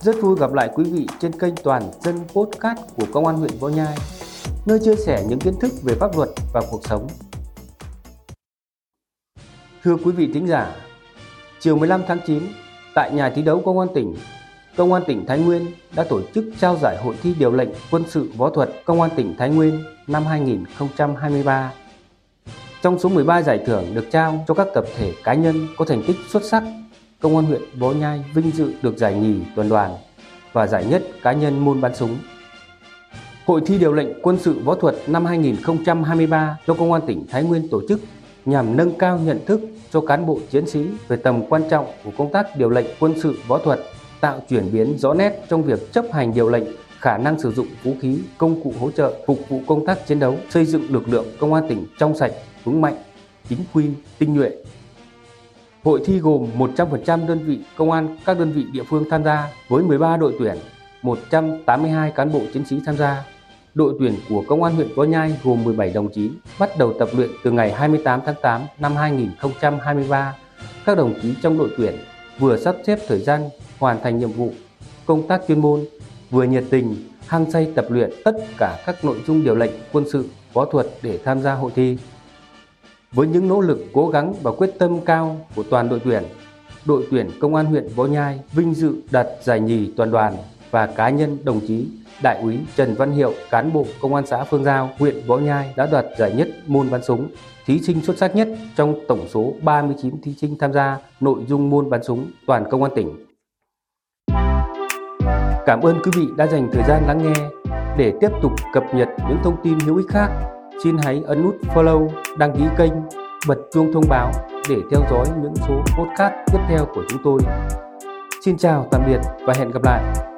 Rất vui gặp lại quý vị trên kênh Toàn dân Podcast của Công an huyện Võ Nhai, nơi chia sẻ những kiến thức về pháp luật và cuộc sống. Thưa quý vị thính giả, chiều 15 tháng 9, tại nhà thi đấu Công an tỉnh, Công an tỉnh Thái Nguyên đã tổ chức trao giải hội thi điều lệnh quân sự võ thuật Công an tỉnh Thái Nguyên năm 2023. Trong số 13 giải thưởng được trao cho các tập thể cá nhân có thành tích xuất sắc Công an huyện Võ Nhai vinh dự được giải nhì tuần đoàn và giải nhất cá nhân môn bắn súng. Hội thi điều lệnh quân sự võ thuật năm 2023 do Công an tỉnh Thái Nguyên tổ chức nhằm nâng cao nhận thức cho cán bộ chiến sĩ về tầm quan trọng của công tác điều lệnh quân sự võ thuật, tạo chuyển biến rõ nét trong việc chấp hành điều lệnh, khả năng sử dụng vũ khí, công cụ hỗ trợ phục vụ công tác chiến đấu, xây dựng lực lượng công an tỉnh trong sạch, vững mạnh, chính quy, tinh nhuệ, Hội thi gồm 100% đơn vị công an các đơn vị địa phương tham gia với 13 đội tuyển, 182 cán bộ chiến sĩ tham gia. Đội tuyển của Công an huyện Võ Nhai gồm 17 đồng chí bắt đầu tập luyện từ ngày 28 tháng 8 năm 2023. Các đồng chí trong đội tuyển vừa sắp xếp thời gian hoàn thành nhiệm vụ, công tác chuyên môn, vừa nhiệt tình, hăng say tập luyện tất cả các nội dung điều lệnh quân sự, võ thuật để tham gia hội thi. Với những nỗ lực cố gắng và quyết tâm cao của toàn đội tuyển, đội tuyển Công an huyện Võ Nhai vinh dự đạt giải nhì toàn đoàn và cá nhân đồng chí Đại úy Trần Văn Hiệu, cán bộ Công an xã Phương Giao, huyện Võ Nhai đã đoạt giải nhất môn bắn súng, thí sinh xuất sắc nhất trong tổng số 39 thí sinh tham gia nội dung môn bắn súng toàn công an tỉnh. Cảm ơn quý vị đã dành thời gian lắng nghe. Để tiếp tục cập nhật những thông tin hữu ích khác, xin hãy ấn nút follow, đăng ký kênh, bật chuông thông báo để theo dõi những số podcast tiếp theo của chúng tôi. Xin chào tạm biệt và hẹn gặp lại.